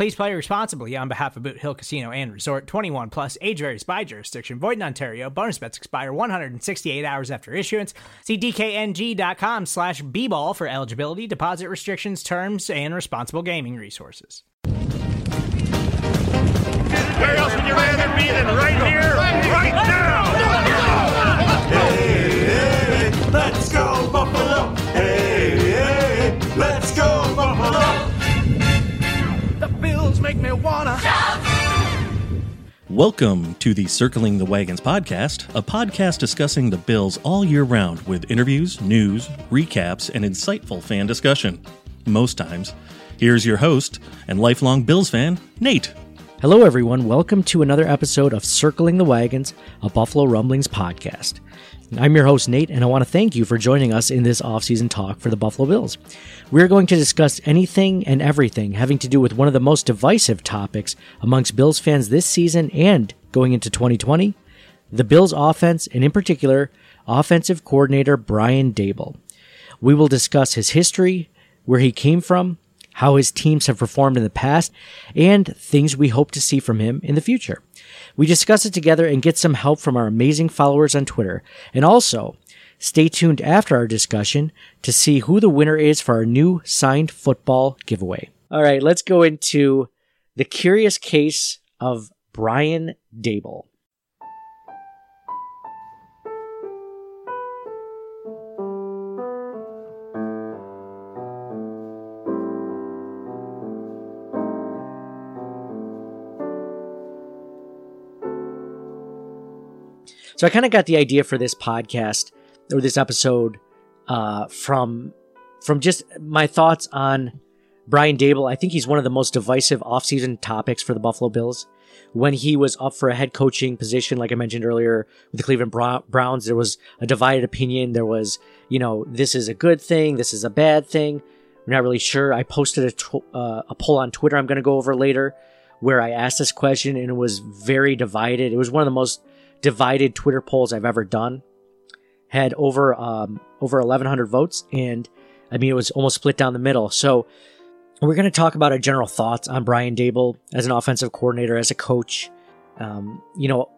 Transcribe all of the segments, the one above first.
Please play responsibly on behalf of Boot Hill Casino and Resort 21 plus age varies by jurisdiction. Void in Ontario. Bonus bets expire 168 hours after issuance. See DKNG.com slash B ball for eligibility, deposit restrictions, terms, and responsible gaming resources. Where else would you rather be than right here, right now? Bills me wanna. Welcome to the Circling the Wagons podcast, a podcast discussing the Bills all year round with interviews, news, recaps, and insightful fan discussion. Most times. Here's your host and lifelong Bills fan, Nate. Hello, everyone. Welcome to another episode of Circling the Wagons, a Buffalo Rumblings podcast. I'm your host, Nate, and I want to thank you for joining us in this offseason talk for the Buffalo Bills. We're going to discuss anything and everything having to do with one of the most divisive topics amongst Bills fans this season and going into 2020 the Bills offense, and in particular, offensive coordinator Brian Daboll. We will discuss his history, where he came from, how his teams have performed in the past, and things we hope to see from him in the future. We discuss it together and get some help from our amazing followers on Twitter. And also, stay tuned after our discussion to see who the winner is for our new signed football giveaway. All right, let's go into the curious case of Brian Daboll. So I kind of got the idea for this podcast or this episode uh, from from just my thoughts on Brian Daboll. I think he's one of the most divisive offseason topics for the Buffalo Bills. When he was up for a head coaching position, like I mentioned earlier with the Cleveland Browns, there was a divided opinion. There was, you know, this is a good thing, this is a bad thing. We're not really sure. I posted a, tw- uh, a poll on Twitter I'm going to go over later where I asked this question and it was very divided. It was one of the most divided Twitter polls I've ever done. Had over um, over 1,100 votes, and I mean it was almost split down the middle. So we're going to talk about our general thoughts on Brian Daboll as an offensive coordinator, as a coach. Um, you know,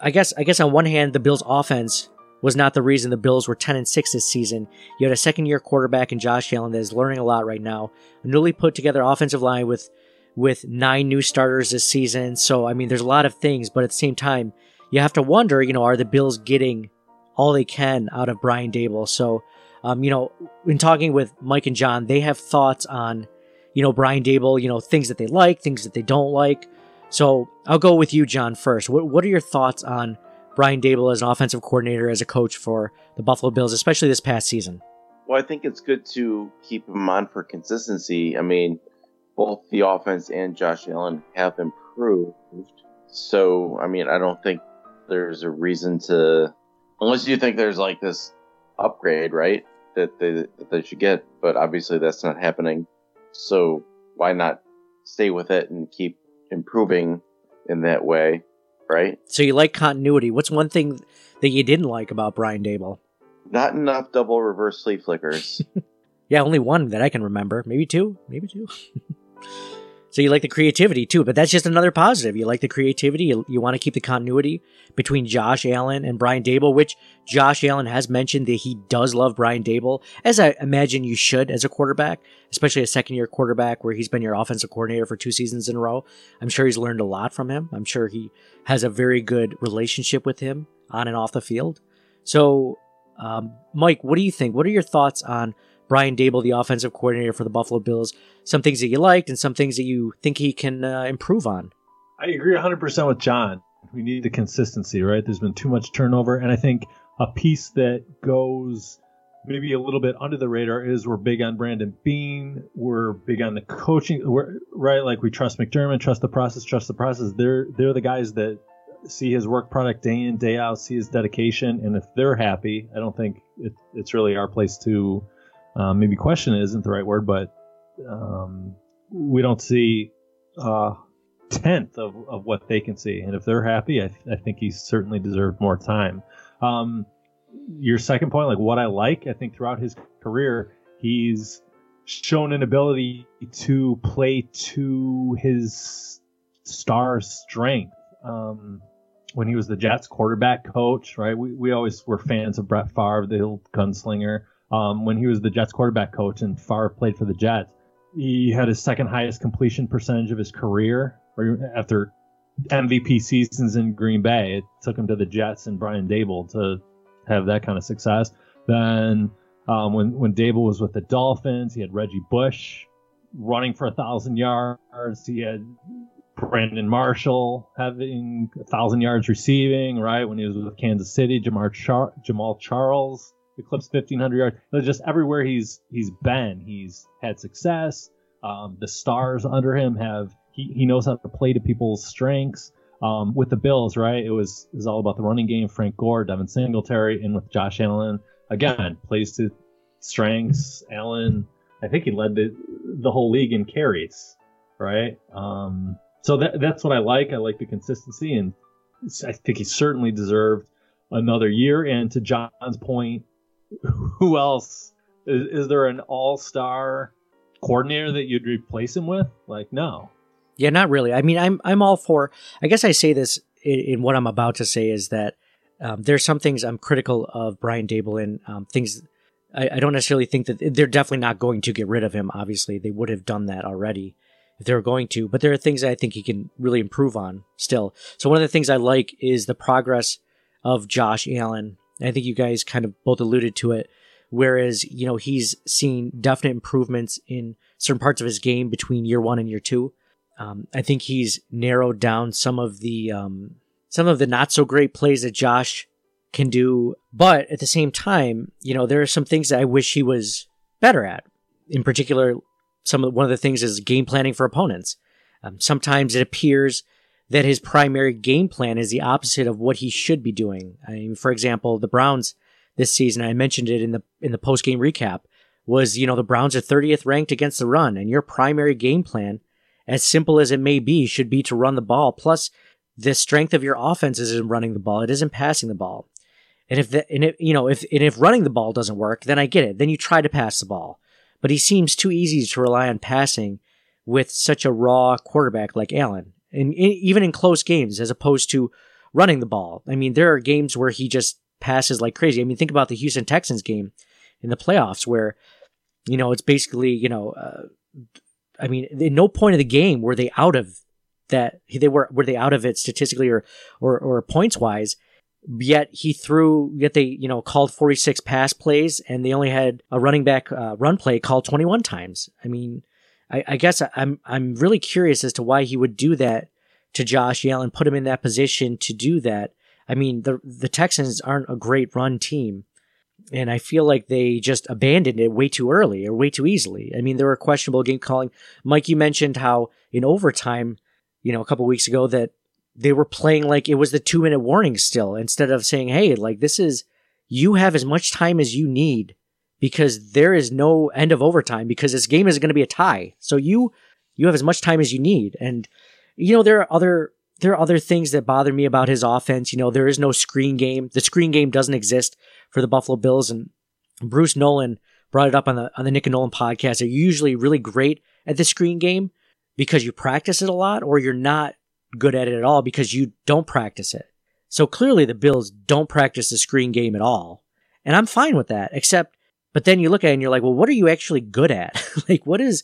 I guess I guess on one hand, the Bills' offense was not the reason the Bills were 10 and 6 this season. You had a second year quarterback in Josh Allen that is learning a lot right now. A newly put together offensive line with with nine new starters this season. So I mean, there's a lot of things, but at the same time, you have to wonder, you know, are the Bills getting all they can out of Brian Daboll? So, um, you know, in talking with Mike and John, they have thoughts on, you know, Brian Daboll, you know, things that they like, things that they don't like. So I'll go with you, John, first. What, what are your thoughts on Brian Daboll as an offensive coordinator, as a coach for the Buffalo Bills, especially this past season? Well, I think it's good to keep him on for consistency. I mean, both the offense and Josh Allen have improved. So, I mean, I don't think there's a reason to, unless you think there's like this upgrade, right? That they that they should get, but obviously that's not happening. So why not stay with it and keep improving in that way, right? So you like continuity. What's one thing that you didn't like about Brian Daboll? Not enough double reverse flea flickers. yeah, only one that I can remember. Maybe two. Maybe two. So you like the creativity too, but that's just another positive. You like the creativity. You, you want to keep the continuity between Josh Allen and Brian Daboll, which Josh Allen has mentioned that he does love Brian Daboll, as I imagine you should as a quarterback, especially a second year quarterback where he's been your offensive coordinator for two seasons in a row. I'm sure he's learned a lot from him. I'm sure he has a very good relationship with him on and off the field. So Um, Mike, what do you think? What are your thoughts on Brian Daboll, the offensive coordinator for the Buffalo Bills? Some things that you liked and some things that you think he can uh, improve on. I agree 100% with John. We need the consistency, right? There's been too much turnover. And I think a piece that goes maybe a little bit under the radar is we're big on Brandon Beane. We're big on the coaching, we're, right? Like we trust McDermott, trust the process, trust the process. They're they're the guys that see his work product day in day out, see his dedication, and if they're happy, I don't think it, it's really our place to um, maybe question isn't the right word, but um, we don't see a tenth of, of what they can see, and if they're happy, I, I think he certainly deserved more time. Um, your second point, like what I like, I think throughout his career, he's shown an ability to play to his star strength. Um, when he was the Jets quarterback coach, right? We, we always were fans of Brett Favre, the old gunslinger. Um, when he was the Jets quarterback coach and Favre played for the Jets, he had his second highest completion percentage of his career after MVP seasons in Green Bay. It took him to the Jets and Brian Daboll to have that kind of success. Then um, when when Daboll was with the Dolphins, he had Reggie Bush running for a thousand yards. He had Brandon Marshall having a thousand yards receiving. Right when he was with Kansas City, Jamar Char- Jamaal Charles eclipsed fifteen hundred yards. It just everywhere he's he's been, he's had success. Um, the stars under him have he, he knows how to play to people's strengths. Um, with the Bills, right? It was was all about the running game. Frank Gore, Devin Singletary, and with Josh Allen again plays to strengths. Allen, I think he led the the whole league in carries, right? Um, so that that's what I like. I like the consistency, and I think he certainly deserved another year. And to John's point, who else is, is there an all star coordinator that you'd replace him with? Like, no, yeah, not really. I mean, I'm I'm all for. I guess I say this in, in what I'm about to say is that um, there's some things I'm critical of Brian Daboll and um, things. I, I, don't necessarily think that they're definitely not going to get rid of him. Obviously, they would have done that already if they were going to. But there are things I think he can really improve on still. So one of the things I like is the progress of Josh Allen. I think you guys kind of both alluded to it. Whereas you know he's seen definite improvements in certain parts of his game between year one and year two. Um, I think he's narrowed down some of the um, some of the not so great plays that Josh can do, but at the same time, you know, there are some things that I wish he was better at. In particular, some of one of the things is game planning for opponents. Um, sometimes it appears that his primary game plan is the opposite of what he should be doing. I mean, for example, the Browns this season, I mentioned it in the in the post game recap, was you know the Browns are 30th ranked against the run, and your primary game plan as simple as it may be, should be to run the ball. Plus, the strength of your offense is in running the ball; it isn't passing the ball. And if the, and if, you know if and if running the ball doesn't work, then I get it. Then you try to pass the ball. But he seems too easy to rely on passing with such a raw quarterback like Allen, and even in close games, as opposed to running the ball. I mean, there are games where he just passes like crazy. I mean, think about the Houston Texans game in the playoffs where, you know, it's basically you know uh, I mean, in no point of the game were they out of that. They were were they out of it statistically or or, or points wise. Yet he threw. Yet they you know called forty six pass plays, and they only had a running back uh, run play called twenty one times. I mean, I, I guess I'm I'm really curious as to why he would do that to Josh Allen, put him in that position to do that. I mean, the the Texans aren't a great run team and I feel like they just abandoned it way too early or way too easily. I mean, there were questionable game calling. Mike, you mentioned how in overtime, you know, a couple weeks ago that they were playing like it was the two minute warning still instead of saying, hey, like this is, you have as much time as you need because there is no end of overtime because this game is going to be a tie. So you, you have as much time as you need. And, you know, there are other, there are other things that bother me about his offense. You know, there is no screen game. The screen game doesn't exist for the Buffalo Bills. And Bruce Nolan brought it up on the on the Nick and Nolan podcast. They're usually really great at the screen game because you practice it a lot, or you're not good at it at all because you don't practice it. So clearly the Bills don't practice the screen game at all. And I'm fine with that, except but then you look at it and you're like, well, what are you actually good at? like what is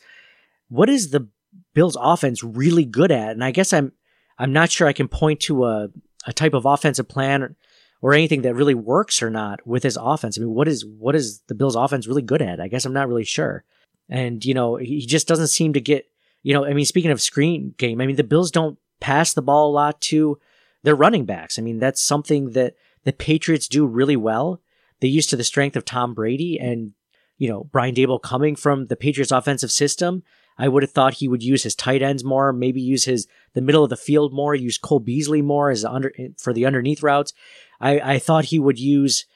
what is the Bills offense really good at? And I guess I'm I'm not sure I can point to a, a type of offensive plan or anything that really works or not with his offense. I mean, what is what is the Bills' offense really good at? I guess I'm not really sure. And you know, he just doesn't seem to get. You know, I mean, speaking of screen game, I mean, the Bills don't pass the ball a lot to their running backs. I mean, that's something that the Patriots do really well. They used to the strength of Tom Brady and you know Brian Daboll coming from the Patriots offensive system. I would have thought he would use his tight ends more, maybe use his the middle of the field more, use Cole Beasley more as under for the underneath routes. I, I thought he would use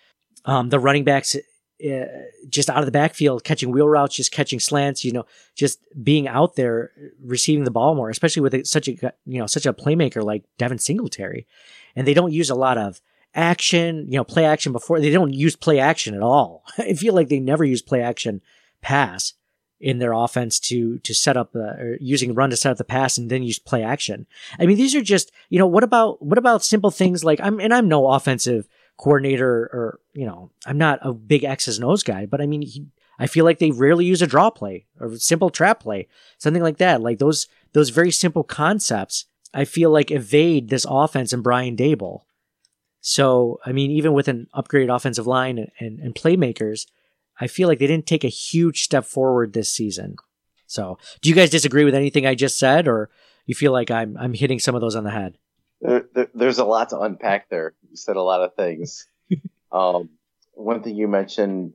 um, the running backs uh, just out of the backfield, catching wheel routes, just catching slants, you know, just being out there receiving the ball more, especially with such a you know such a playmaker like Devin Singletary, and they don't use a lot of action, you know, play action before they don't use play action at all. I feel like they never use play action pass in their offense to to set up the or using run to set up the pass and then use play action. I mean, these are just you know what about what about simple things like I'm and I'm no offensive coordinator or you know I'm not a big X's and O's guy, but I mean he, I feel like they rarely use a draw play or simple trap play, something like that. Like those those very simple concepts, I feel like evade this offense and Brian Daboll. So I mean, even with an upgraded offensive line and, and, and playmakers, I feel like they didn't take a huge step forward this season. So, do you guys disagree with anything I just said, or you feel like I'm I'm hitting some of those on the head? There, there, there's a lot to unpack there. You said a lot of things. um, one thing you mentioned,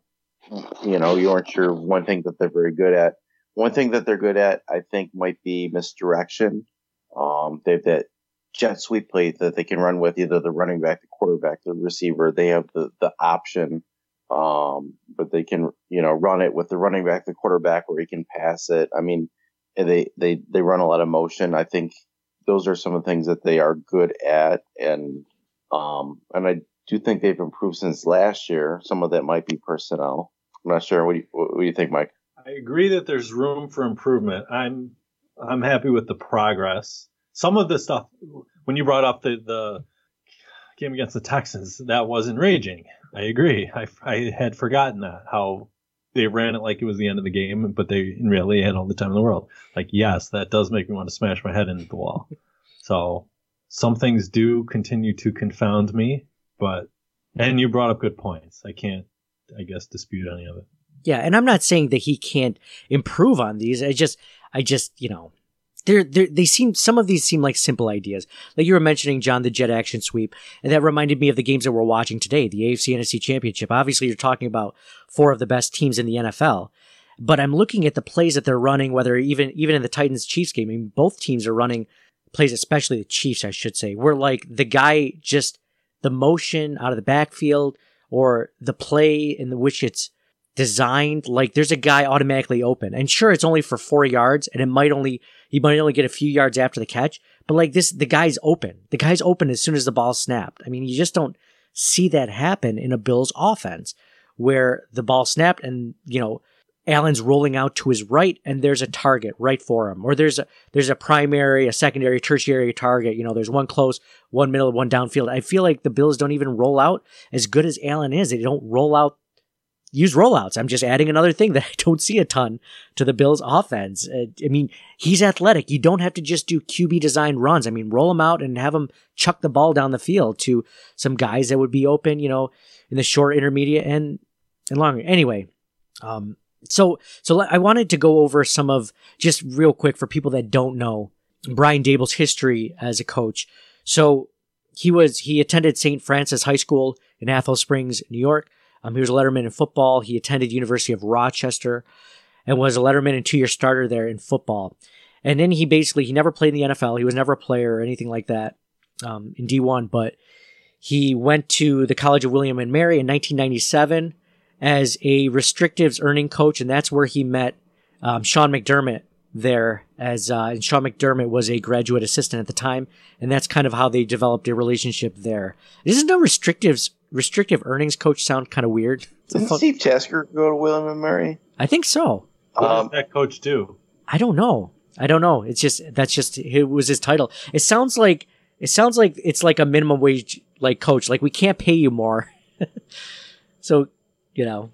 you know, you weren't sure one thing that they're very good at. One thing that they're good at, I think, might be misdirection. Um, they have that jet sweep play that they can run with either the running back, the quarterback, the receiver. They have the, the option um, but they can, you know, run it with the running back, the quarterback, where he can pass it. I mean, they, they, they run a lot of motion. I think those are some of the things that they are good at. And, um, and I do think they've improved since last year. Some of that might be personnel. I'm not sure. What do you, what do you think, Mike? I agree that there's room for improvement. I'm, I'm happy with the progress. Some of the stuff, when you brought up the, the game against the Texans, that was enraging. I agree. I, I had forgotten that how they ran it like it was the end of the game, but they really had all the time in the world. Like, yes, that does make me want to smash my head into the wall. So some things do continue to confound me, but and you brought up good points. I can't, I guess, dispute any of it. Yeah, and I'm not saying that he can't improve on these. I just, I just, you know, they're, they're, they seem some of these seem like simple ideas. Like you were mentioning john the jet action sweep and that reminded me of the games that we're watching today the afc nfc championship. Obviously you're talking about four of the best teams in the nfl but i'm looking at the plays that they're running whether even even in the titans chiefs game I mean, both teams are running plays especially the chiefs i should say where like the guy just the motion out of the backfield or the play in which it's designed like there's a guy automatically open. And sure it's only for four yards and it might only he might only get a few yards after the catch but like this the guy's open. The guy's open as soon as the ball snapped. I mean you just don't see that happen in a bills offense where the ball snapped and you know allen's rolling out to his right and there's a target right for him. Or there's a there's a primary a secondary tertiary target. You know there's one close one middle one downfield. I feel like the bills don't even roll out as good as allen is. They don't roll out use rollouts. I'm just adding another thing that I don't see a ton to the Bills offense. Uh, I mean, he's athletic. You don't have to just do QB design runs. I mean, roll him out and have him chuck the ball down the field to some guys that would be open, you know, in the short, intermediate, and and longer. Anyway, um, so so I wanted to go over some of just real quick for people that don't know Brian Daboll's history as a coach. So he was he attended St. Francis High School in Athol Springs, New York. Um, he was a letterman in football. He attended University of Rochester and was a letterman and two-year starter there in football. And then he basically he never played in the NFL. He was never a player or anything like that um, in D1, but he went to the College of William and Mary in 1997 as a restrictives earning coach, and that's where he met um, Sean McDermott there as uh, and Sean McDermott was a graduate assistant at the time, and that's kind of how they developed a relationship there. there. Isn't no restrictives restrictive earnings coach sound kind of weird? Didn't fun- Steve Tasker go to William and Mary? I think so. What um, does that coach do? I don't know. I don't know. It's just that's just it was his title. It sounds like it sounds like it's like a minimum wage like coach. Like we can't pay you more, so you know.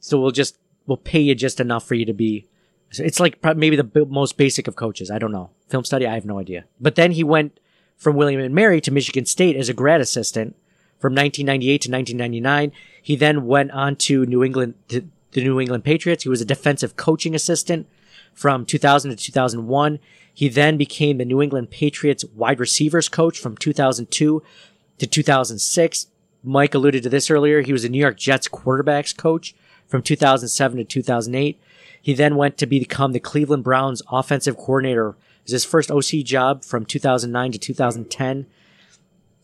So we'll just we'll pay you just enough for you to be. It's like maybe the most basic of coaches. I don't know. Film study. I have no idea. But then he went from William and Mary to Michigan State as a grad assistant from 1998 to 1999. He then went on to New England, the New England Patriots. He was a defensive coaching assistant from 2000 to 2001. He then became the New England Patriots wide receivers coach from 2002 to 2006. Mike alluded to this earlier. He was a New York Jets quarterbacks coach from 2007 to 2008. He then went to become the Cleveland Browns offensive coordinator. It was his first OC job from 2009 to 2010.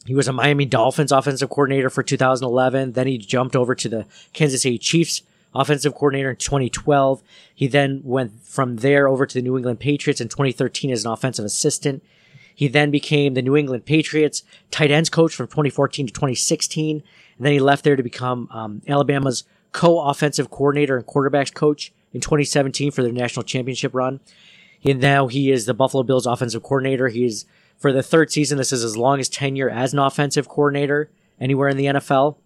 He was a Miami Dolphins offensive coordinator for 2011. Then he jumped over to the Kansas City Chiefs offensive coordinator in 2012. He then went from there over to the New England Patriots in 2013 as an offensive assistant. He then became the New England Patriots tight ends coach from 2014 to 2016. And then he left there to become um, Alabama's co-offensive coordinator and quarterbacks coach in 2017 for their national championship run. And now he is the Buffalo Bills offensive coordinator. He is for the third season. This is as his longest tenure as an offensive coordinator anywhere in the NFL.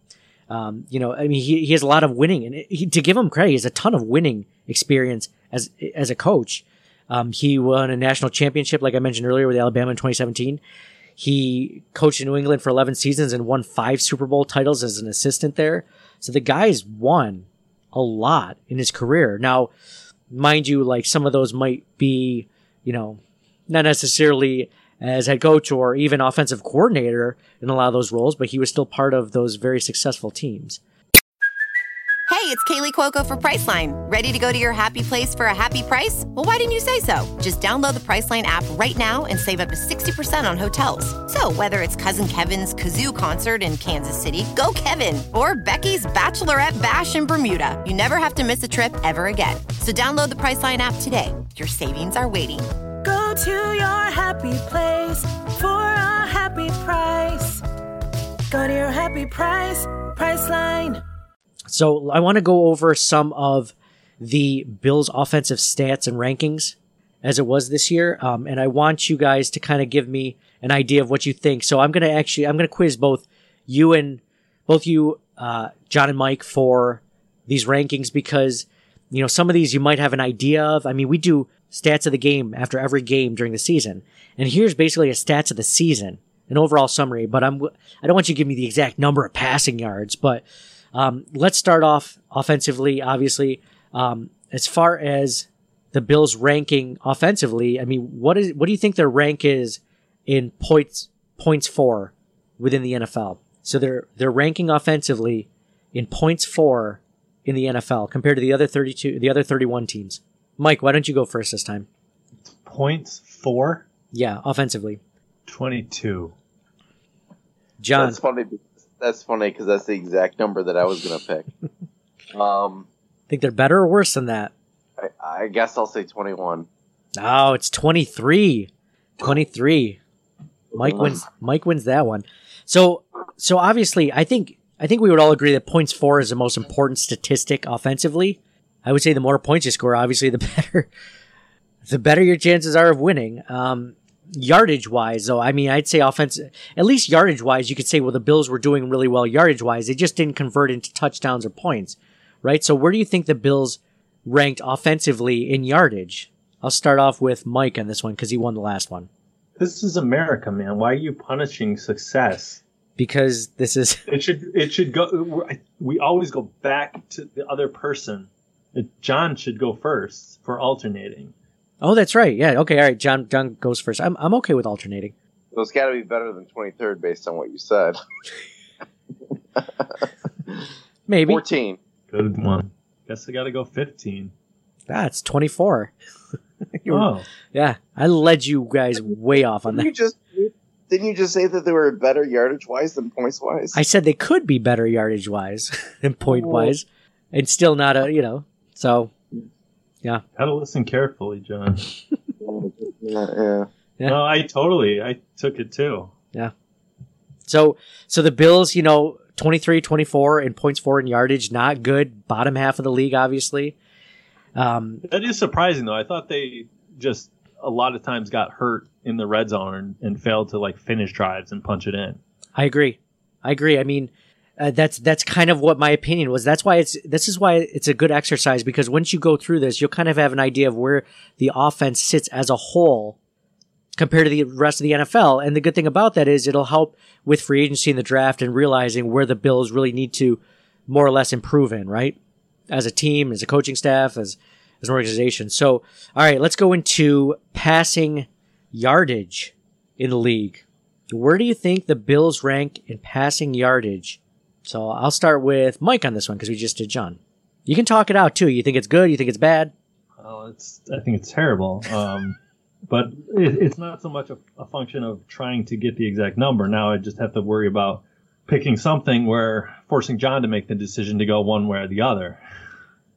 Um, you know, I mean, he, he has a lot of winning, and he, to give him credit, he has a ton of winning experience as as a coach. Um, he won a national championship, like I mentioned earlier, with Alabama in 2017. He coached in New England for 11 seasons and won five Super Bowl titles as an assistant there. So the guy's won a lot in his career. Now, mind you, like some of those might be, you know, not necessarily as head coach or even offensive coordinator in a lot of those roles, but he was still part of those very successful teams. Hey, it's Kaley Cuoco for Priceline. Ready to go to your happy place for a happy price? Well, why didn't you say so? Just download the Priceline app right now and save up to 60% on hotels. So, whether it's Cousin Kevin's Kazoo concert in Kansas City, go Kevin, or Becky's Bachelorette Bash in Bermuda, you never have to miss a trip ever again. So, download the Priceline app today. Your savings are waiting. To your happy place for a happy price. Go to your happy price, Priceline. So I want to go over some of the Bills' offensive stats and rankings as it was this year, um, and I want you guys to kind of give me an idea of what you think. So I'm gonna actually I'm gonna quiz both you and both you, uh, John and Mike, for these rankings because you know some of these you might have an idea of. I mean, we do stats of the game after every game during the season, and here's basically a stats of the season, an overall summary. But I'm I don't want you to give me the exact number of passing yards, but um, let's start off offensively. Obviously, um, as far as the Bills' ranking offensively, I mean, what is what do you think their rank is in points points for within the NFL? So they're they're ranking offensively in points for in the NFL compared to the other thirty two, the other thirty one teams. Mike, why don't you go first this time? Points four, Yeah, offensively. 22. John, That's funny. That's funny because that's the exact number that I was gonna pick. um, think they're better or worse than that? I, I guess I'll say twenty-one. Oh, it's 23. 23. Mike wins Mike wins that one. So so obviously I think I think we would all agree that points four is the most important statistic offensively. I would say the more points you score, obviously the better the better your chances are of winning. Um yardage wise though, I mean I'd say offense at least yardage wise you could say well the Bills were doing really well yardage wise. They just didn't convert into touchdowns or points. Right? So where do you think the Bills ranked offensively in yardage? I'll start off with Mike on this one because he won the last one. This is America, man. Why are you punishing success? Because this is It should it should go. We always go back to the other person. It- John should go first for alternating. Oh, that's right. Yeah. Okay. All right. John. John goes first. I'm. I'm okay with alternating. So it's got to be better than twenty-third based on what you said. Maybe. Fourteen. Good one. Guess I got to go 15. That's 24. You- Oh, Yeah. I led you guys way off on Didn't you that. just didn't you just say that they were better yardage wise than points wise? I said they could be better yardage wise and point wise, oh. and still not a. You know. So yeah. gotta listen carefully, John. yeah, yeah. Yeah. No, I totally. I took it too. Yeah. So so the Bills. You know. 23, 24 in points for and yardage, not good. Bottom half of the league, obviously. Um, That is surprising, though. I thought they just a lot of times got hurt in the red zone and, and failed to like finish drives and punch it in. I agree. I agree. I mean, uh, that's that's kind of what my opinion was. That's why it's this is why it's a good exercise because once you go through this, you'll kind of have an idea of where the offense sits as a whole compared to the rest of the NFL. And the good thing about that is it'll help with free agency in the draft and realizing where the Bills really need to more or less improve in, right? As a team, as a coaching staff, as as an organization. So, all right, let's go into passing yardage in the league. Where do you think the Bills rank in passing yardage? So I'll start with Mike on this one because we just did John. You can talk it out too. You think it's good? You think it's bad? Well, it's I think it's terrible. Um, but it, it's not so much a, a function of trying to get the exact number. Now I just have to worry about picking something where forcing John to make the decision to go one way or the other.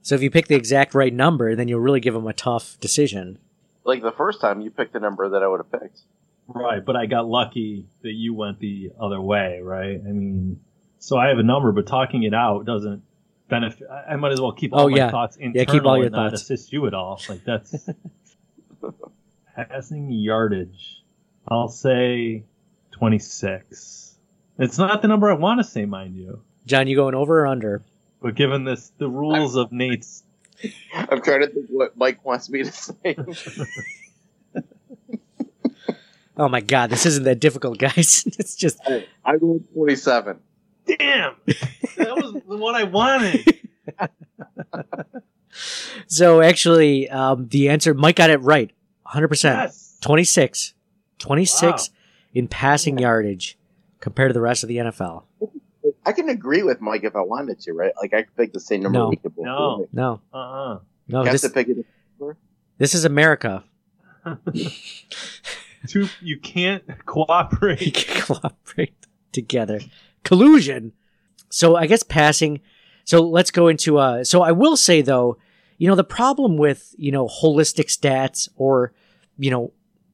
So if you pick the exact right number, then you'll really give him a tough decision. Like the first time, you picked the number that I would have picked. Right, but I got lucky that you went the other way, right? I mean, so I have a number, but talking it out doesn't benefit. I I might as well keep oh, all Oh, my yeah. thoughts Yeah, keep all your and not thoughts. assist you at all. Like that's passing yardage. I'll say twenty-six. It's not the number I want to say, mind you, John, you going over or under? but given this the rules of Nate's I'm trying to think what Mike wants me to say. Oh my god, this isn't that difficult, guys. it's just I go with 27. Damn, that was the one I wanted. so actually um, the answer Mike got it right. 100%. Yes. 26. 26 Wow. in passing yardage compared to the rest of the NFL. I can agree with Mike if I wanted to, right? Like I could pick the same number No. we could both No. No. Uh-uh. No, You have this, to pick it. this is America. Two, you can't We cooperate. can't cooperate together. Collusion. So I guess passing. So let's go into uh so I will say though, you know, the problem with, you know, holistic stats or, you know,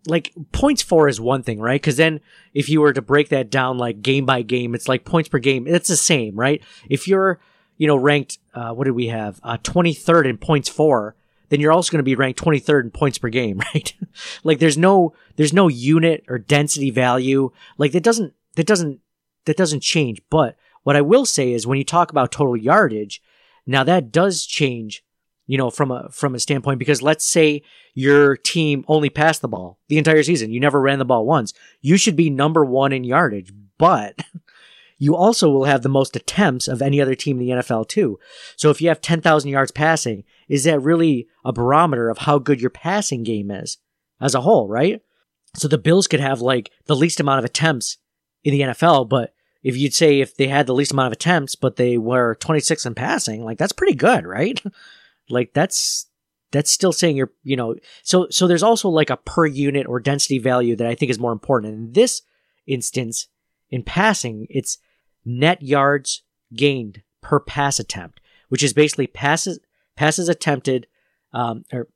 like points for is one thing, right? Cause then if you were to break that down like game by game, it's like points per game. It's the same, right? If you're, you know, ranked, uh, what did we have? Uh, 23rd in points for, then you're also going to be ranked 23rd in points per game, right? like there's no, there's no unit or density value. Like that doesn't, that doesn't, that doesn't change. But what I will say is when you talk about total yardage, now that does change, you know, from a, from a standpoint, because let's say your team only passed the ball the entire season. You never ran the ball once. You should be number one in yardage, but you also will have the most attempts of any other team in the NFL too. So if you have 10,000 yards passing, is that really a barometer of how good your passing game is as a whole, right? So the Bills could have like the least amount of attempts in the NFL, but if you'd say if they had the least amount of attempts, but they were 26 in passing, like that's pretty good, right? like that's that's still saying you're, you know, so so there's also like a per unit or density value that I think is more important. In this instance, in passing, it's net yards gained per pass attempt, which is basically passes passes attempted, um, or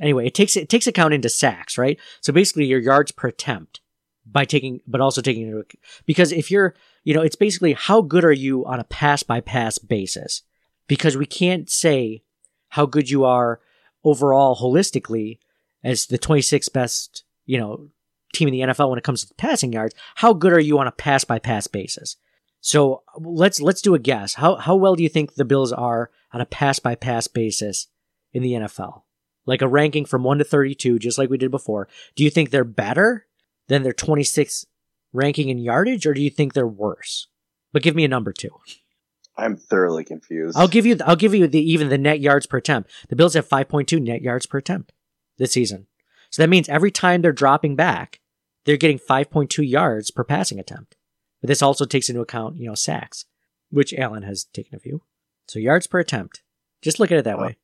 anyway, it takes it takes account into sacks, right? So basically, your yards per attempt by taking, but also taking into because if you're, you know, it's basically how good are you on a pass by pass basis? Because we can't say how good you are overall holistically as the 26th best, you know, team in the NFL when it comes to passing yards. How good are you on a pass by pass basis? So let's let's do a guess. How how well do you think the Bills are on a pass by pass basis in the NFL? Like a ranking from 1 to 32 just like we did before. Do you think they're better than their 26th ranking in yardage or do you think they're worse? But give me a number too. I'm thoroughly confused. I'll give you I'll give you the even the net yards per attempt. The Bills have 5.2 net yards per attempt this season. So that means every time they're dropping back, they're getting 5.2 yards per passing attempt. But this also takes into account, you know, sacks, which Allen has taken a few. So yards per attempt. Just look at it that uh, way.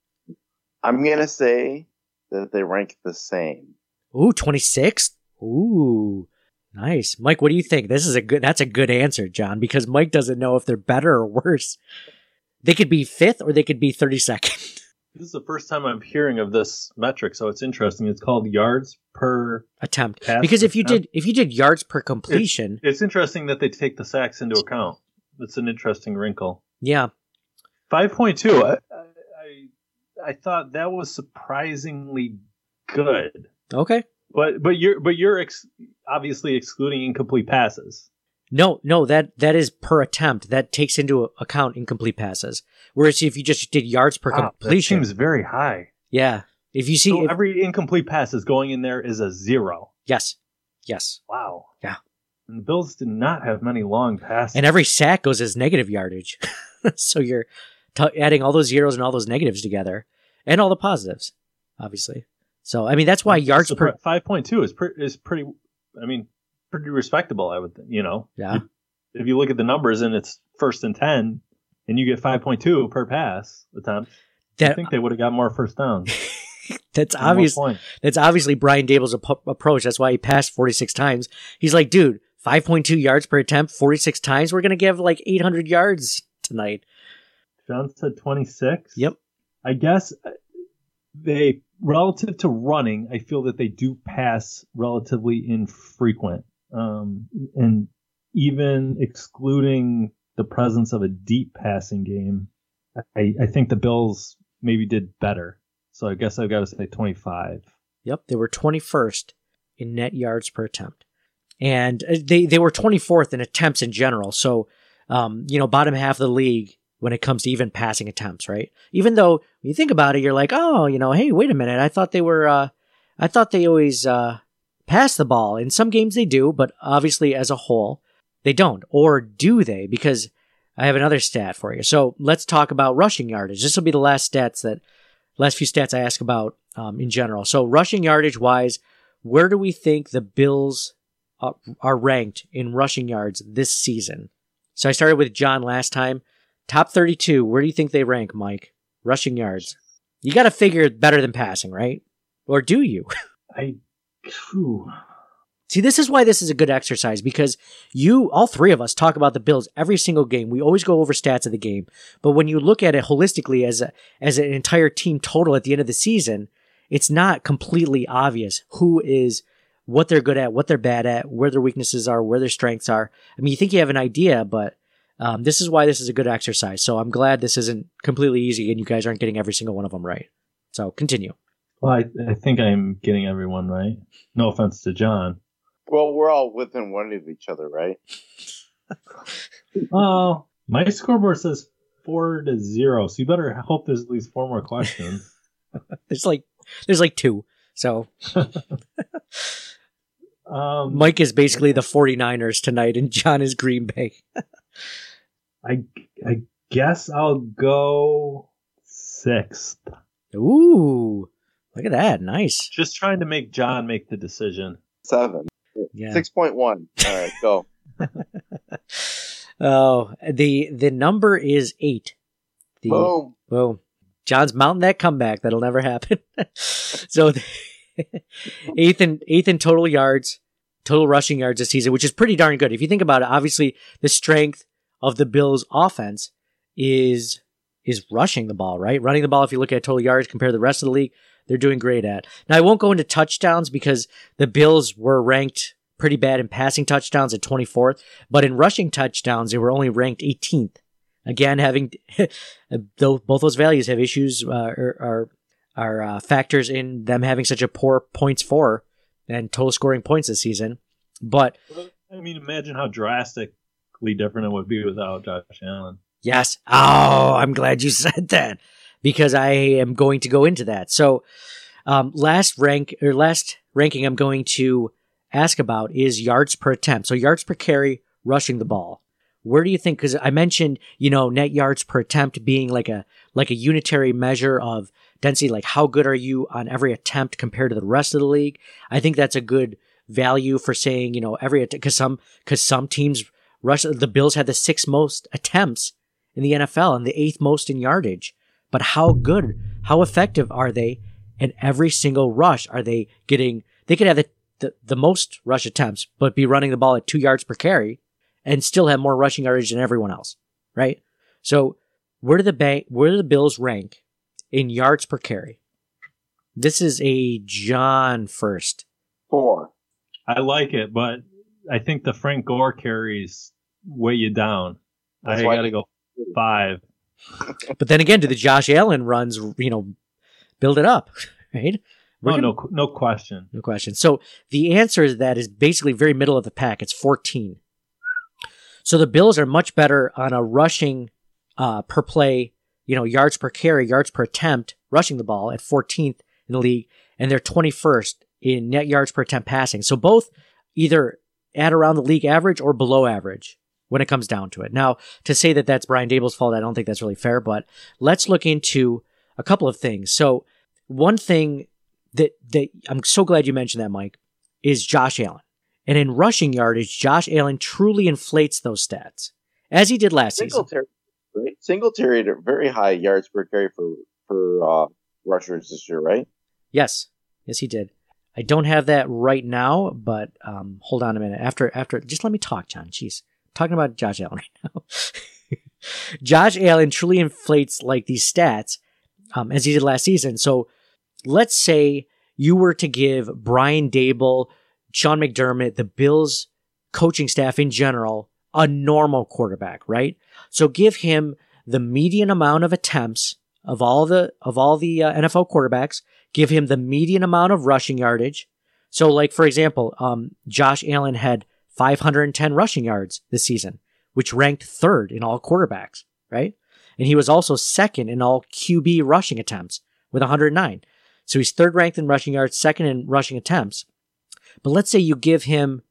I'm gonna say that they rank the same. Ooh, 26th? Ooh. Nice. Mike, what do you think? This is a good that's a good answer, John, because Mike doesn't know if they're better or worse. They could be 5th or they could be 32nd. This is the first time I'm hearing of this metric, so it's interesting. It's called yards per. attempt. Because if you did if you did yards per completion, It's interesting that they take the sacks into account. That's an interesting wrinkle. yeah. Five point two. I, I I thought that was surprisingly good, Okay. But but you're but you're ex- obviously excluding incomplete passes. No, no, that that is per attempt. That takes into account incomplete passes. Whereas if you just did yards per Wow, that completion, seems very high. yeah. If you see, So if- every incomplete pass is going in there is a zero. Yes. Yes. Wow. Yeah. And the Bills did not have many long passes. And every sack goes as negative yardage. so you're t- adding all those zeros and all those negatives together and all the positives, obviously. So, I mean, that's why yards per. five point two is pre- is pretty. I mean, pretty respectable. I would, think, you know. Yeah. If, if you look at the numbers and it's first and ten, and you get five point two per pass attempt, I think they would have got more first downs. that's obvious. That's obviously Brian Daboll's ap- approach. That's why he passed 46 times. He's like, dude, 5.2 yards per attempt, 46 times. We're going to give like 800 yards tonight. John said twenty six. Yep. I guess uh, they relative to running, I feel that they do pass relatively infrequent. Um, and even excluding the presence of a deep passing game, I, I think the Bills maybe did better. So I guess I've got to say 25. Yep, they were 21st in net yards per attempt. And uh, they, they were 24th in attempts in general. So, um, you know, bottom half of the league when it comes to even passing attempts, right? Even though you think about it, you're like, oh, you know, hey, wait a minute. I thought they were, uh, I thought they always, uh, pass the ball. In some games they do, but obviously as a whole, they don't. Or do they? Because I have another stat for you. So let's talk about rushing yardage. This will be the last stats that, last few stats I ask about um, in general. So rushing yardage wise, where do we think the Bills are ranked in rushing yards this season? So I started with John last time. Top 32, where do you think they rank, Mike? Rushing yards. You got to figure better than passing, right? Or do you? I, phew. See, this is why this is a good exercise because you, all three of us, talk about the Bills every single game. We always go over stats of the game, but when you look at it holistically as a, as an entire team total at the end of the season, it's not completely obvious who is what they're good at, what they're bad at, where their weaknesses are, where their strengths are. I mean, you think you have an idea, but um, this is why this is a good exercise. So I'm glad this isn't completely easy and you guys aren't getting every single one of them right. So continue. Well, I, I think I'm getting everyone right. No offense to John. Well, we're all within one of each other, right? Oh, my scoreboard says four to zero, so you better hope there's at least four more questions. There's like there's like two. So um, Mike is basically the 49ers tonight and John is Green Bay. I I guess I'll go sixth. Ooh. Look at that. Nice. Just trying to make John make the decision. Seven. Yeah. Six point one. All right, go. Oh, the the number is 8. The Boom. Boom. John's mounting that comeback. That'll never happen. so the eighth and eighth in total yards, total rushing yards this season, which is pretty darn good. If you think about it, obviously the strength of the Bills offense is is rushing the ball, right? Running the ball, if you look at total yards compared to the rest of the league, they're doing great at. Now I won't go into touchdowns because the Bills were ranked pretty bad in passing touchdowns at 24th, but in rushing touchdowns, they were only ranked 18th. Again, having both those values have issues uh, are are, uh, factors in them having such a poor points for and total scoring points this season. But I mean, imagine how drastically different it would be without Josh Allen. Yes. Oh, I'm glad you said that because I am going to go into that. So, um, last rank or last ranking I'm going to ask about is yards per attempt. So yards per carry, rushing the ball. Where do you think? Because I mentioned, you know, net yards per attempt being like a like a unitary measure of density. Like how good are you on every attempt compared to the rest of the league? I think that's a good value for saying, you know, every because some because some teams rush. The Bills had the sixth most attempts in the NFL and the eighth most in yardage. But how good, how effective are they in every single rush? Are they getting? They could have the the, the most rush attempts, but be running the ball at two yards per carry and still have more rushing yardage than everyone else, right? So where do the bank, where do the Bills rank in yards per carry? This is a John first. Four. I like it, but I think the Frank Gore carries weigh you down. That's I got to go five. But then again, do the Josh Allen runs, you know, build it up, right? We're Oh, gonna- no, no question. No question. So the answer to that is basically very middle of the pack. It's 14. So the Bills are much better on a rushing uh, per play, you know, yards per carry, yards per attempt, rushing the ball at 14th in the league, and they're 21st in net yards per attempt passing. So both either at around the league average or below average when it comes down to it. Now, to say that that's Brian Daboll's fault, I don't think that's really fair, but let's look into a couple of things. So, one thing that that I'm so glad you mentioned that, Mike, is Josh Allen. And in rushing yardage, Josh Allen truly inflates those stats, as he did last season. Singletary, right? Singletary had a very high yards per carry for for uh, rushers this year, right? Yes, yes, he did. I don't have that right now, but um, hold on a minute. After after, just let me talk, John. Jeez, talking about Josh Allen right now. Josh Allen truly inflates like these stats um, as he did last season. So let's say you were to give Brian Daboll, Sean McDermott, the Bills coaching staff in general, a normal quarterback, right? So give him the median amount of attempts of all the of all the uh, NFL quarterbacks. Give him the median amount of rushing yardage. So, like for example, um, Josh Allen had 510 rushing yards this season, which ranked third in all quarterbacks, right? And he was also second in all QB rushing attempts with 109. So he's third ranked in rushing yards, second in rushing attempts. But let's say you give him,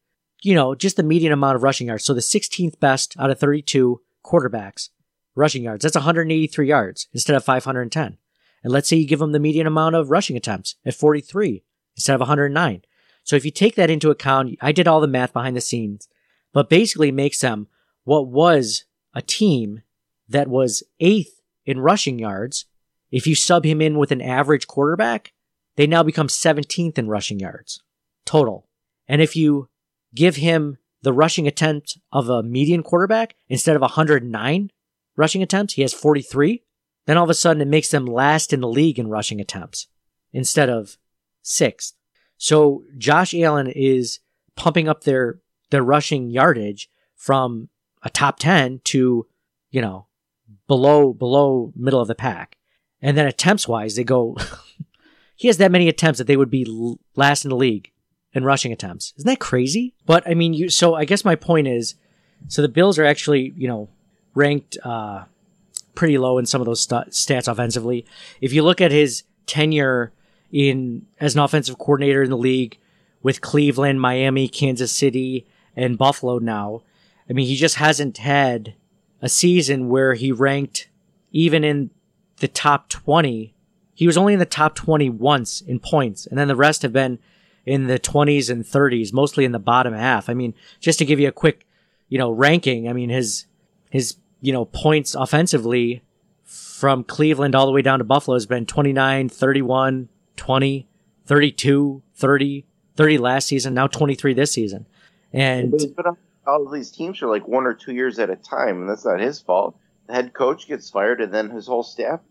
you know, just the median amount of rushing yards. So the 16th best out of 32 quarterbacks rushing yards. That's 183 yards instead of 510. And let's say you give him the median amount of rushing attempts at 43 instead of 109. So if you take that into account, I did all the math behind the scenes, but basically makes them what was a team that was eighth in rushing yards. If you sub him in with an average quarterback, they now become 17th in rushing yards total. And if you give him the rushing attempt of a median quarterback instead of 109 rushing attempts, he has 43. Then all of a sudden it makes them last in the league in rushing attempts instead of sixth. So Josh Allen is pumping up their their rushing yardage from a top 10 to, you know, below below middle of the pack. And then attempts wise, they go he has that many attempts that they would be last in the league in rushing attempts. Isn't that crazy? But I mean, you so I guess my point is so the Bills are actually, you know, ranked uh pretty low in some of those st- stats offensively. If you look at his tenure in as an offensive coordinator in the league with Cleveland, Miami, Kansas City, and Buffalo now. I mean, he just hasn't had a season where he ranked even in the top 20. He was only in the top 20 once in points, and then the rest have been in the 20s and 30s, mostly in the bottom half. I mean, just to give you a quick, you know, ranking, I mean, his, his, you know, points offensively from Cleveland all the way down to Buffalo has been 29, 31, 20, 32, 30, 30 last season, now 23 this season. And all of these teams are like one or two years at a time, and that's not his fault. The head coach gets fired, and then his whole staff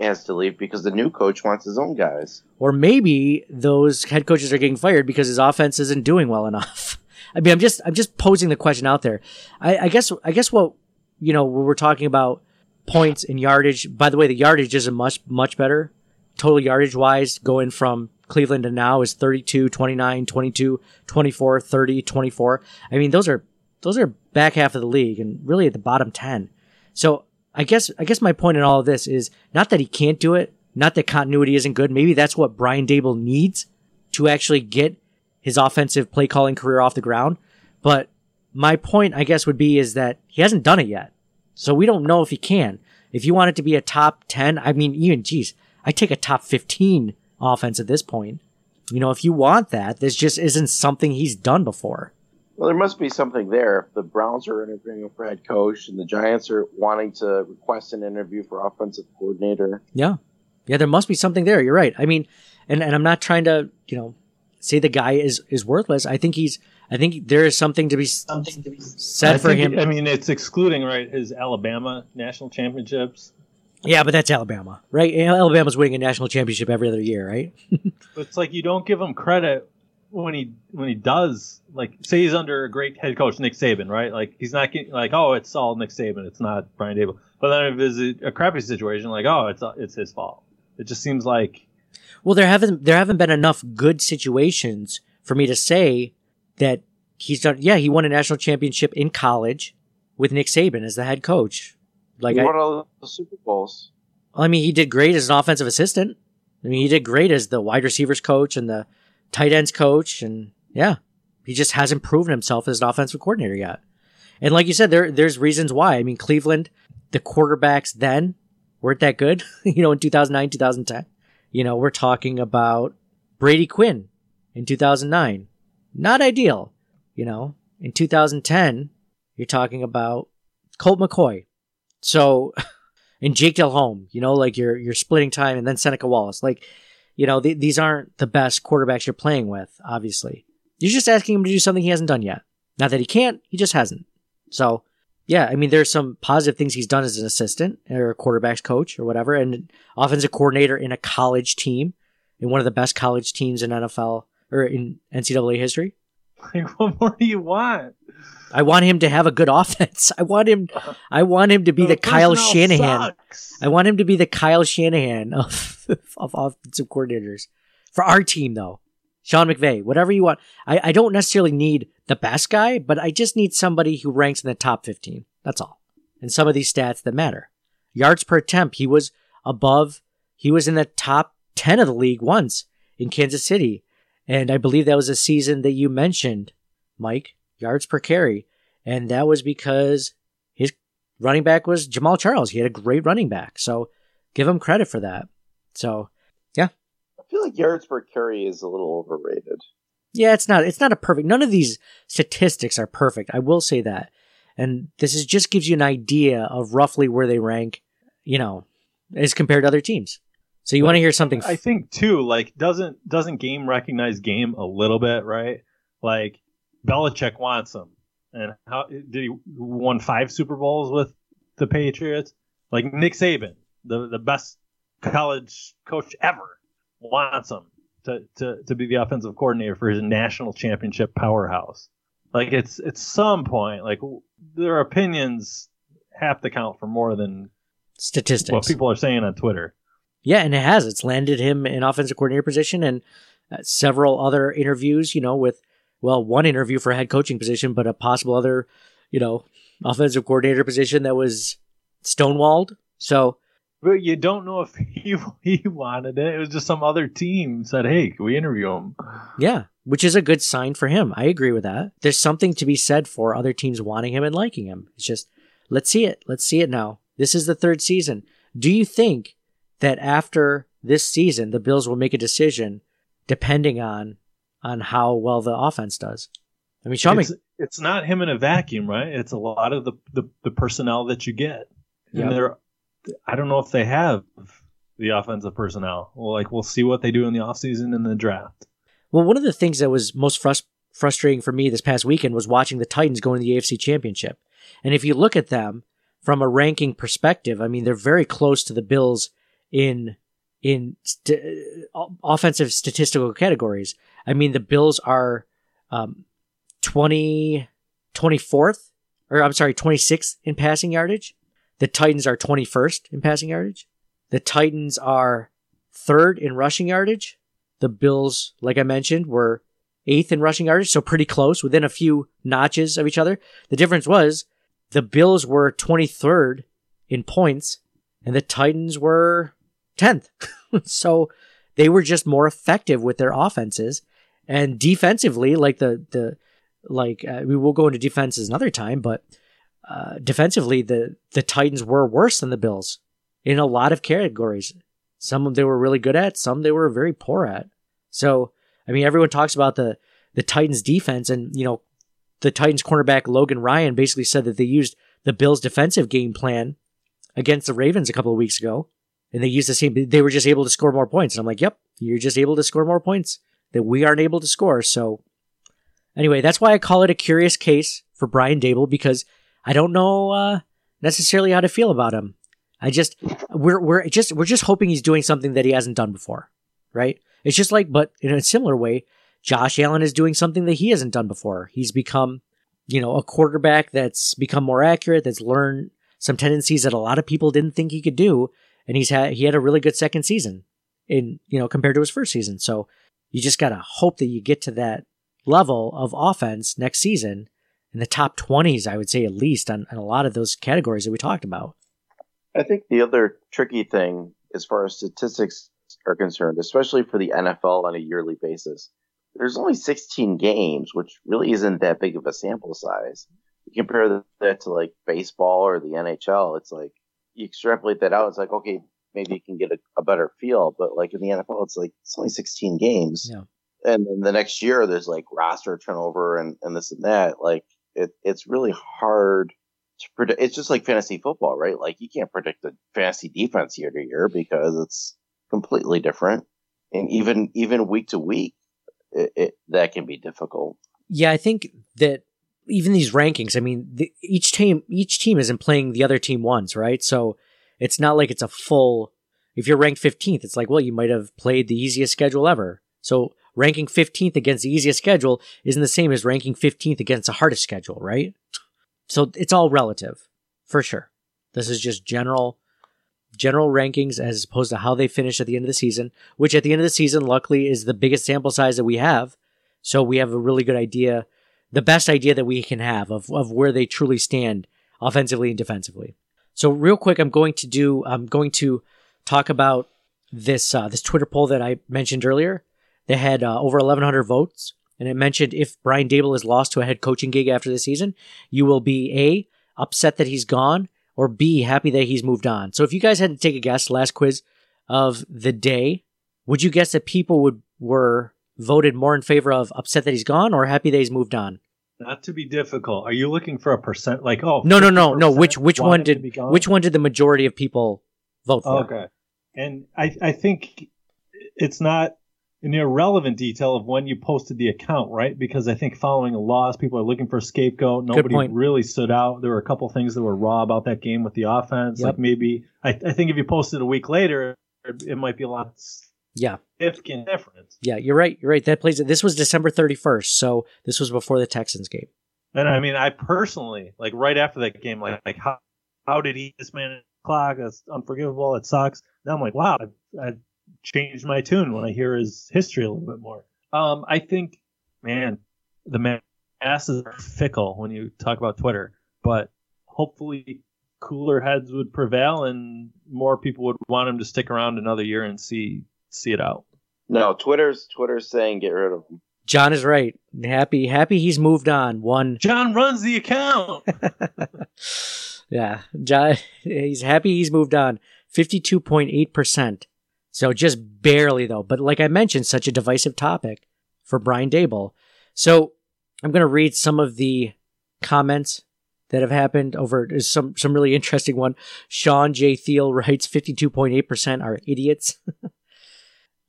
has to leave because the new coach wants his own guys. Or maybe those head coaches are getting fired because his offense isn't doing well enough. I mean, I'm just I'm just posing the question out there. I, I guess I guess what you know we're talking about points and yardage. By the way, the yardage isn't much much better total yardage wise, going from Cleveland to now is 32, 29, 22, 24, 30, 24. I mean, those are, those are back half of the league and really at the bottom 10. So I guess, I guess my point in all of this is not that he can't do it, not that continuity isn't good. Maybe that's what Brian Daboll needs to actually get his offensive play calling career off the ground. But my point, I guess, would be is that he hasn't done it yet. So we don't know if he can. If you want it to be a top 10, I mean, even, geez, I take a top 15 offense at this point. You know, if you want that, this just isn't something he's done before. Well, there must be something there. If the Browns are interviewing for head coach and the Giants are wanting to request an interview for offensive coordinator. Yeah. Yeah, there must be something there. You're right. I mean, and, and I'm not trying to, you know, say the guy is, is worthless. I think he's, I think there is something to be something to be said I for think- him. I mean, it's excluding right his Alabama national championships. yeah, but that's Alabama, right? Alabama's winning a national championship every other year, right? But it's like you don't give him credit when he when he does. Like, say he's under a great head coach, Nick Saban, right? Like he's not getting like, oh, it's all Nick Saban, it's not Brian Daboll. But then if it's a, a crappy situation, like, oh, it's it's his fault. It just seems like Well, there haven't there haven't been enough good situations for me to say that he's done. Yeah, he won a national championship in college with Nick Saban as the head coach. Like, he I, won all the Super Bowls. I mean, he did great as an offensive assistant. I mean, he did great as the wide receivers coach and the tight ends coach, and yeah, he just hasn't proven himself as an offensive coordinator yet. And like you said, there there's reasons why. I mean, Cleveland, the quarterbacks then weren't that good. you know, in 2009, 2010. You know, we're talking about Brady Quinn in 2009. Not ideal. You know, in 2010, you're talking about Colt McCoy. So, and Jake Delhomme, you know, like you're, you're splitting time and then Seneca Wallace. Like, you know, th- these aren't the best quarterbacks you're playing with, obviously. You're just asking him to do something he hasn't done yet. Not that he can't, he just hasn't. So, yeah, I mean, there's some positive things he's done as an assistant or a quarterbacks coach or whatever, and offensive coordinator in a college team, in one of the best college teams in NFL or in NCAA history. Like, what more do you want? I want him to have a good offense. I want him. I want him to be the, Kyle Shanahan. sucks. I want him to be the Kyle Shanahan of of offensive coordinators for our team, though. Sean McVay, whatever you want. I, I don't necessarily need the best guy, but I just need somebody who ranks in the top 15. That's all. And some of these stats that matter. Yards per attempt, he was above, he was in the top 10 of the league once in Kansas City. And I believe that was a season that you mentioned, Mike, yards per carry. And that was because his running back was Jamaal Charles. He had a great running back. So give him credit for that. So yeah. I feel like yards per carry is a little overrated. Yeah, it's not. It's not a perfect. None of these statistics are perfect. I will say that, and this is just gives you an idea of roughly where they rank. You know, as compared to other teams. So you want to hear something? I think too, like doesn't doesn't game recognize game a little bit, right? Like Belichick wants him, and how did he won five Super Bowls with the Patriots? Like Nick Saban, the the best college coach ever, wants him to to to be the offensive coordinator for his national championship powerhouse. Like it's at some point, like their opinions have to count for more than statistics. what people are saying on Twitter. Yeah, and it has. It's landed him in offensive coordinator position and uh, several other interviews, you know, with, well, one interview for a head coaching position, but a possible other, you know, offensive coordinator position that was stonewalled. So, But you don't know if he he wanted it. It was just some other team said, "Hey, can we interview him?" yeah, which is a good sign for him. I agree with that. There's something to be said for other teams wanting him and liking him. It's just, let's see it. Let's see it now. This is the third season. Do you think that after this season, the Bills will make a decision depending on on how well the offense does? I mean, Sean Mc- It's, it's not him in a vacuum, right? It's a lot of the the, the personnel that you get, Yep. and they're. I don't know if they have the offensive personnel. Well, like we'll see what they do in the offseason and the draft. Well, one of the things that was most frus- frustrating for me this past weekend was watching the Titans go into the AFC Championship. And if you look at them from a ranking perspective, I mean, they're very close to the Bills in in st- uh, offensive statistical categories. I mean, the Bills are um, 20, 24th, or I'm sorry, 26th in passing yardage. The Titans are 21st in passing yardage. The Titans are third in rushing yardage. The Bills, like I mentioned, were eighth in rushing yardage, so pretty close, within a few notches of each other. The difference was the Bills were 23rd in points, and the Titans were 10th. so they were just more effective with their offenses. And defensively, like the, the, like, uh, we will go into defenses another time, but uh, defensively, the, the Titans were worse than the Bills in a lot of categories. Some of they were really good at, some they were very poor at. So, I mean, everyone talks about the the Titans defense, and you know, the Titans cornerback Logan Ryan basically said that they used the Bills' defensive game plan against the Ravens a couple of weeks ago, and they used the same. They were just able to score more points, and I'm like, yep, you're just able to score more points that we aren't able to score. So, anyway, that's why I call it a curious case for Brian Daboll because I don't know uh, necessarily how to feel about him. I just we're we're just we're just hoping he's doing something that he hasn't done before, right? It's just like, but in a similar way, Josh Allen is doing something that he hasn't done before. He's become, you know, a quarterback that's become more accurate, that's learned some tendencies that a lot of people didn't think he could do, and he's had he had a really good second season, in you know compared to his first season. So you just gotta hope that you get to that level of offense next season in the top twenties. I would say at least on, on a lot of those categories that we talked about. I think the other tricky thing, as far as statistics are concerned, especially for the NFL on a yearly basis, there's only 16 games, which really isn't that big of a sample size. You compare that to like baseball or the NHL, it's like you extrapolate that out. It's like okay, maybe you can get a, a better feel, but like in the NFL, it's like it's only 16 games. Yeah. And then the next year, there's like roster turnover and, and this and that. Like it, it's really hard to predict. It's just like fantasy football, right? Like you can't predict the fantasy defense year to year because it's completely different. And even, even week to week, it, it that can be difficult. Yeah, I think that even these rankings, I mean, the, each team each team isn't playing the other team once, right? So it's not like it's a full. If you're ranked 15th, it's like, well, you might have played the easiest schedule ever. So ranking 15th against the easiest schedule isn't the same as ranking 15th against the hardest schedule, right? So it's all relative, for sure. This is just general general rankings as opposed to how they finish at the end of the season, which at the end of the season, luckily, is the biggest sample size that we have. So we have a really good idea, the best idea that we can have of, of where they truly stand offensively and defensively. So real quick, I'm going to do, I'm going to talk about this, uh, this Twitter poll that I mentioned earlier. They had uh, over 1,100 votes, and it mentioned if Brian Daboll is lost to a head coaching gig after the season, you will be A, upset that he's gone, or B, happy that he's moved on. So if you guys had to take a guess, last quiz of the day, would you guess that people would were voted more in favor of upset that he's gone or happy that he's moved on? Not to be difficult. Are you looking for a percent? Like, oh, No, no, no, no. Which which one want him to did which one did the majority of people vote for? Okay. And I, I think it's not an irrelevant detail of when you posted the account, right? Because I think following a loss, people are looking for a scapegoat. Nobody really stood out. There were a couple things that were raw about that game with the offense. Yep. Like maybe, I, I think if you posted a week later, it might be a lot Yeah, significant difference. yeah, you're right. You're right. That plays. This was December 31st, so this was before the Texans game. And I mean, I personally, like right after that game, like, like how, how did he mismanage the clock? That's unforgivable. It sucks. Now I'm like, wow, I, I changed my tune when I hear his history a little bit more. Um, I think, man, the ma- masses are fickle when you talk about Twitter, but hopefully cooler heads would prevail and more people would want him to stick around another year and see see it out. No, Twitter's Twitter's saying get rid of him. John is right. Happy, happy he's moved on. One John runs the account. yeah, John, he's happy he's moved on. 52.8%. So just barely though. But like I mentioned, such a divisive topic for Brian Daboll. So I'm going to read some of the comments that have happened over there's some, some really interesting one. Sean J. Thiel writes 52.8% are idiots.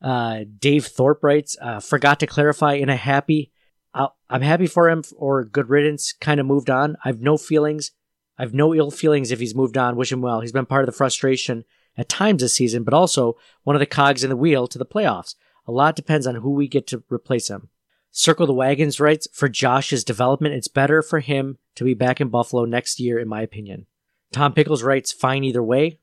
uh, Dave Thorpe writes, uh, forgot to clarify in a happy, I'll, I'm happy for him or good riddance, kind of moved on. I've no feelings. I've no ill feelings if he's moved on. Wish him well. He's been part of the frustration at times this season, but also one of the cogs in the wheel to the playoffs. A lot depends on who we get to replace him. Circle the Wagons writes, for Josh's development, it's better for him to be back in Buffalo next year, in my opinion. Tom Pickles writes, fine either way.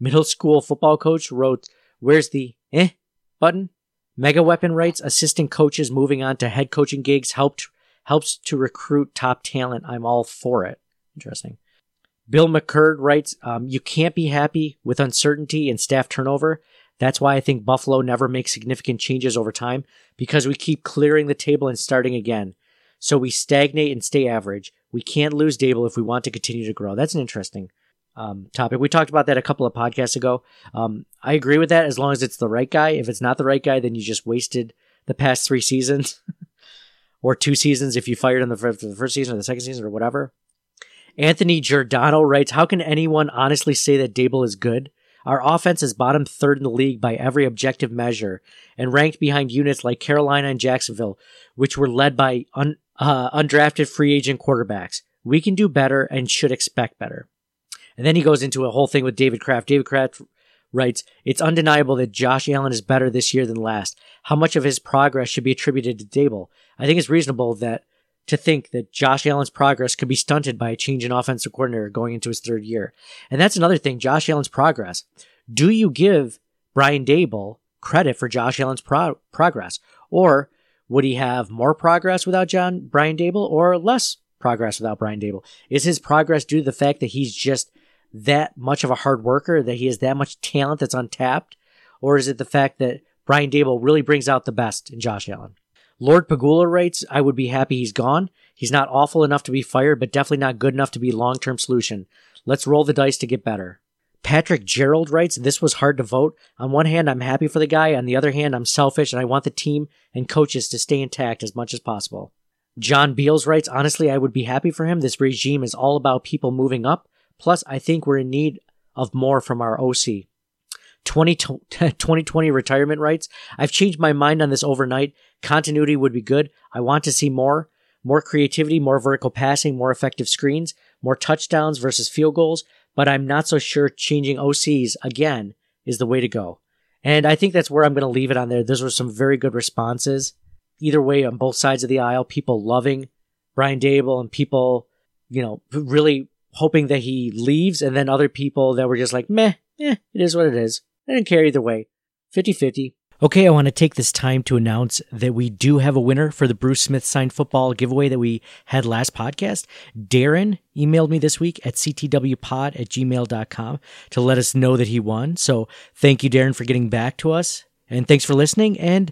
Middle school football coach wrote, where's the eh button? Mega Weapon writes, assistant coaches moving on to head coaching gigs helped helps to recruit top talent. I'm all for it. Interesting. Bill McCurd writes, um, you can't be happy with uncertainty and staff turnover. That's why I think Buffalo never makes significant changes over time because we keep clearing the table and starting again. So we stagnate and stay average. We can't lose Daboll if we want to continue to grow. That's an interesting um, topic. We talked about that a couple of podcasts ago. Um, I agree with that as long as it's the right guy. If it's not the right guy, then you just wasted the past three seasons or two seasons if you fired him the, the first season or the second season or whatever. Anthony Giordano writes, How can anyone honestly say that Daboll is good? Our offense is bottom third in the league by every objective measure and ranked behind units like Carolina and Jacksonville, which were led by un, uh, undrafted free agent quarterbacks. We can do better and should expect better. And then he goes into a whole thing with David Kraft. David Kraft writes, It's undeniable that Josh Allen is better this year than last. How much of his progress should be attributed to Daboll? I think it's reasonable that to think that Josh Allen's progress could be stunted by a change in offensive coordinator going into his third year. And that's another thing, Josh Allen's progress. Do you give Brian Daboll credit for Josh Allen's pro- progress? Or would he have more progress without John Brian Daboll or less progress without Brian Daboll? Is his progress due to the fact that he's just that much of a hard worker, that he has that much talent that's untapped? Or is it the fact that Brian Daboll really brings out the best in Josh Allen? Lord Pagula writes, I would be happy he's gone. He's not awful enough to be fired, but definitely not good enough to be long term solution. Let's roll the dice to get better. Patrick Gerald writes, This was hard to vote. On one hand, I'm happy for the guy. On the other hand, I'm selfish and I want the team and coaches to stay intact as much as possible. John Beals writes, Honestly, I would be happy for him. This regime is all about people moving up. Plus, I think we're in need of more from our OC. 2020 retirement rights. I've changed my mind on this overnight. Continuity would be good. I want to see more. More creativity, more vertical passing, more effective screens, more touchdowns versus field goals. But I'm not so sure changing OCs again is the way to go. And I think that's where I'm going to leave it on there. Those were some very good responses. Either way, on both sides of the aisle, people loving Brian Daboll and people, you know, really hoping that he leaves, and then other people that were just like, meh, eh, it is what it is. I didn't care either way. 50 50. Okay, I want to take this time to announce that we do have a winner for the Bruce Smith signed football giveaway that we had last podcast. Darren emailed me this week at ctwpod at gmail.com to let us know that he won. So thank you, Darren, for getting back to us. And thanks for listening. And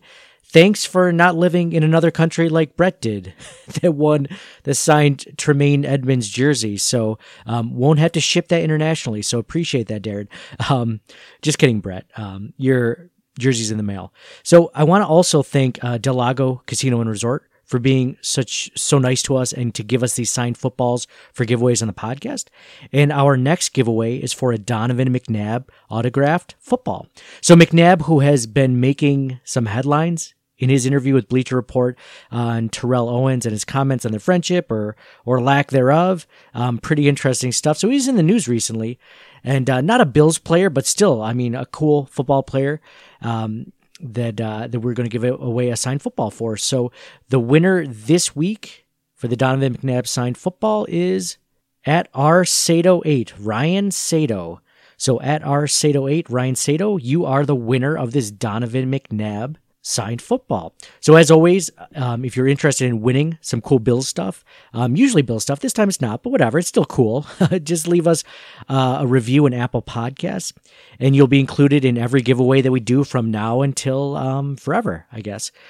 thanks for not living in another country like Brett did that won the signed Tremaine Edmunds jersey. So um, won't have to ship that internationally. So appreciate that, Darren. Um, just kidding, Brett. Um, you're jerseys in the mail. So I want to also thank uh, Del Lago Casino and Resort for being such so nice to us and to give us these signed footballs for giveaways on the podcast. And our next giveaway is for a Donovan McNabb autographed football. So McNabb, who has been making some headlines in his interview with Bleacher Report on Terrell Owens and his comments on their friendship or or lack thereof, um, pretty interesting stuff. So he's in the news recently, and uh, not a Bills player, but still, I mean, a cool football player um, that uh, that we're going to give away a signed football for. So the winner this week for the Donovan McNabb signed football is at R Sato eight Ryan Sato. So at R Sato eight Ryan Sato, you are the winner of this Donovan McNabb signed football. So as always, um, if you're interested in winning some cool Bills stuff, um, usually Bill stuff, this time it's not, but whatever, it's still cool. Just leave us uh, a review in Apple Podcasts, and you'll be included in every giveaway that we do from now until um, forever, I guess.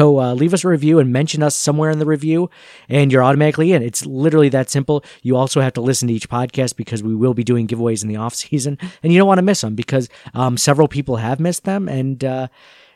So uh, leave us a review and mention us somewhere in the review, and you're automatically in. It's literally that simple. You also have to listen to each podcast because we will be doing giveaways in the off season, and you don't want to miss them because um, several people have missed them, and uh,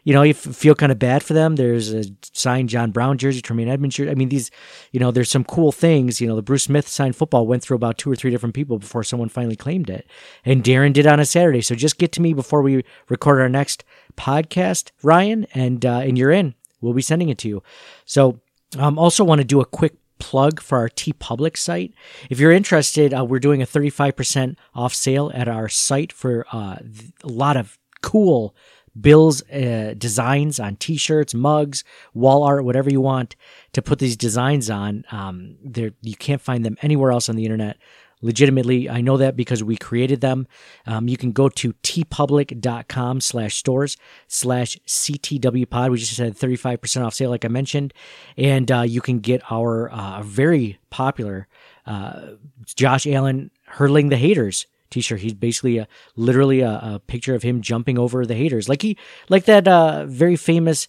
you know, you feel kind of bad for them. There's a signed John Brown jersey, Tremaine Edmunds jersey. I mean, these, you know, there's some cool things. You know, the Bruce Smith signed football went through about two or three different people before someone finally claimed it. And Darren did on a Saturday. So just get to me before we record our next podcast, Ryan, and uh, and you're in. We'll be sending it to you. So um, also want to do a quick plug for our TeePublic site. If you're interested, uh, we're doing a 35% off sale at our site for uh, a lot of cool Bill's uh, designs on T-shirts, mugs, wall art, whatever you want to put these designs on. Um, there you can't find them anywhere else on the internet. Legitimately, I know that because we created them. Um, you can go to teepublic.com slash stores slash ctwpod. We just had 35% off sale, like I mentioned. And uh, you can get our uh, very popular uh, Josh Allen hurling the haters t-shirt. He's basically a literally a, a, picture of him jumping over the haters, like he like that uh, very famous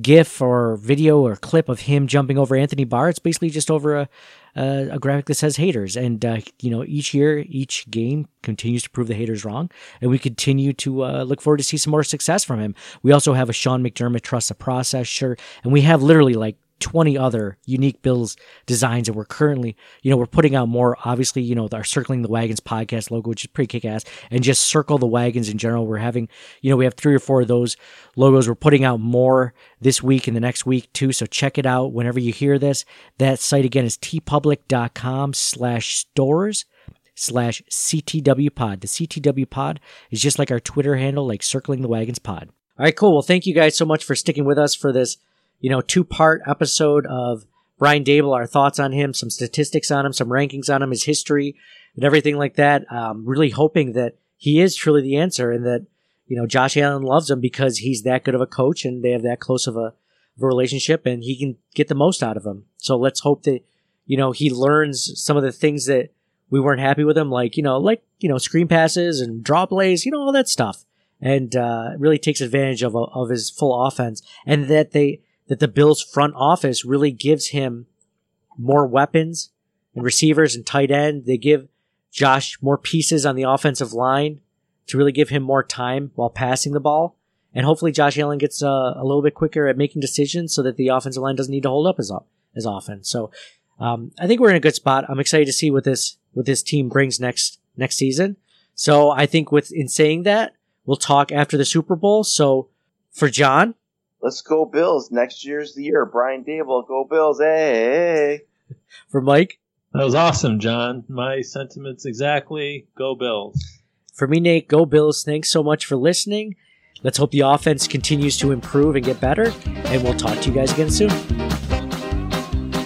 GIF or video or clip of him jumping over Anthony Barr. It's basically just over a a, a graphic that says haters, and uh, you know each year, each game continues to prove the haters wrong, and we continue to uh, look forward to see some more success from him. We also have a Sean McDermott trust the process shirt, and we have literally like 20 other unique Bills designs and we're currently, you know, we're putting out more, obviously, you know, our Circling the Wagons podcast logo, which is pretty kick ass, and just Circle the Wagons in general. We're having, you know, we have three or four of those logos. We're putting out more this week and the next week too. So check it out whenever you hear this. That site again is teepublic.com slash stores slash CTW pod. The CTW pod is just like our Twitter handle, like Circling the Wagons pod. All right, cool. Well, thank you guys so much for sticking with us for this you know, two part episode of Brian Daboll, our thoughts on him, some statistics on him, some rankings on him, his history, and everything like that. Um, really hoping that he is truly the answer and that, you know, Josh Allen loves him because he's that good of a coach and they have that close of a, of a relationship and he can get the most out of him. So let's hope that, you know, he learns some of the things that we weren't happy with him, like, you know, like, you know, screen passes and draw plays, you know, all that stuff. And, uh, really takes advantage of, of his full offense and that they, that the Bills front office really gives him more weapons and receivers and tight end. They give Josh more pieces on the offensive line to really give him more time while passing the ball. And hopefully Josh Allen gets uh, a little bit quicker at making decisions so that the offensive line doesn't need to hold up as, as often. So um, I think we're in a good spot. I'm excited to see what this what this team brings next next season. So I think with in saying that, we'll talk after the Super Bowl. So for John, Let's go Bills. Next year's the year. Brian Daboll, go Bills. Hey. for Mike, That was awesome, John. My sentiments exactly. Go Bills. for me, Nate, go Bills. Thanks so much for listening. Let's hope the offense continues to improve and get better. And we'll talk to you guys again soon.